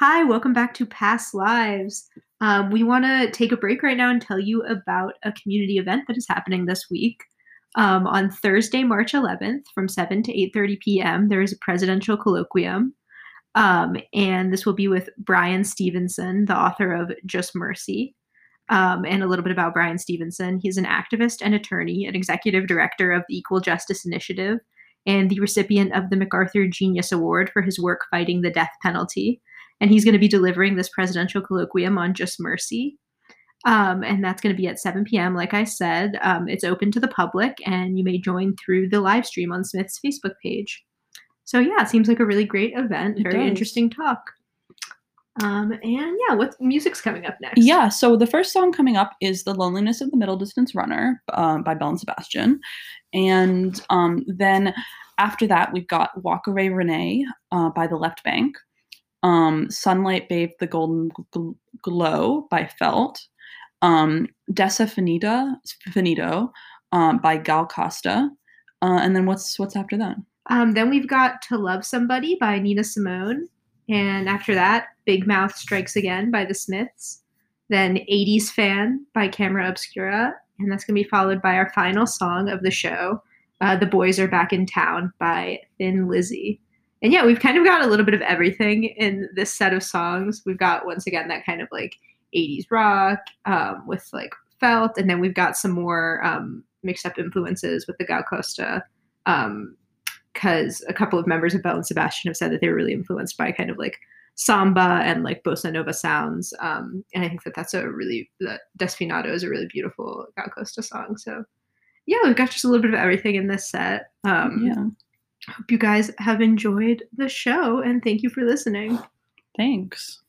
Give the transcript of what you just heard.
Hi, welcome back to Past Lives. Um, we want to take a break right now and tell you about a community event that is happening this week. Um, on Thursday, March 11th, from 7 to 8:30 p.m., there is a presidential colloquium, um, and this will be with Bryan Stevenson, the author of Just Mercy. Um, and a little bit about Bryan Stevenson. He's an activist and attorney, an executive director of the Equal Justice Initiative, and the recipient of the MacArthur Genius Award for his work fighting the death penalty. And he's going to be delivering this presidential colloquium on Just Mercy. Um, and that's going to be at 7 p.m. Like I said, um, it's open to the public, and you may join through the live stream on Smith's Facebook page. So, yeah, it seems like a really great event. It Very does. interesting talk. Um, and yeah, what music's coming up next? Yeah, so the first song coming up is The Loneliness of the Middle Distance Runner um, by Belle and Sebastian. And um, then after that, we've got Walk Away Renee uh, by The Left Banke. Um, Sunlight Bathed the Golden Gl- Glow by Felt. Um, Dessa Finita, Finito um, by Gal Costa. Uh, and then what's what's after that? Um, then we've got To Love Somebody by Nina Simone. And after that, Big Mouth Strikes Again by The Smiths. Then 80s Fan by Camera Obscura. And that's going to be followed by our final song of the show, uh, The Boys Are Back in Town by Thin Lizzy. And yeah, we've kind of got a little bit of everything in this set of songs. We've got, once again, that kind of like 80s rock um, with like felt. And then we've got some more um, mixed up influences with the Gal Costa um, because a couple of members of Belle and Sebastian have said that they were really influenced by kind of like samba and like bossa nova sounds. Um, and I think that that's a really that Despinato is a really beautiful Gal Costa song. So yeah, we've got just a little bit of everything in this set. Um, yeah, Hope you guys have enjoyed the show and thank you for listening. thanks.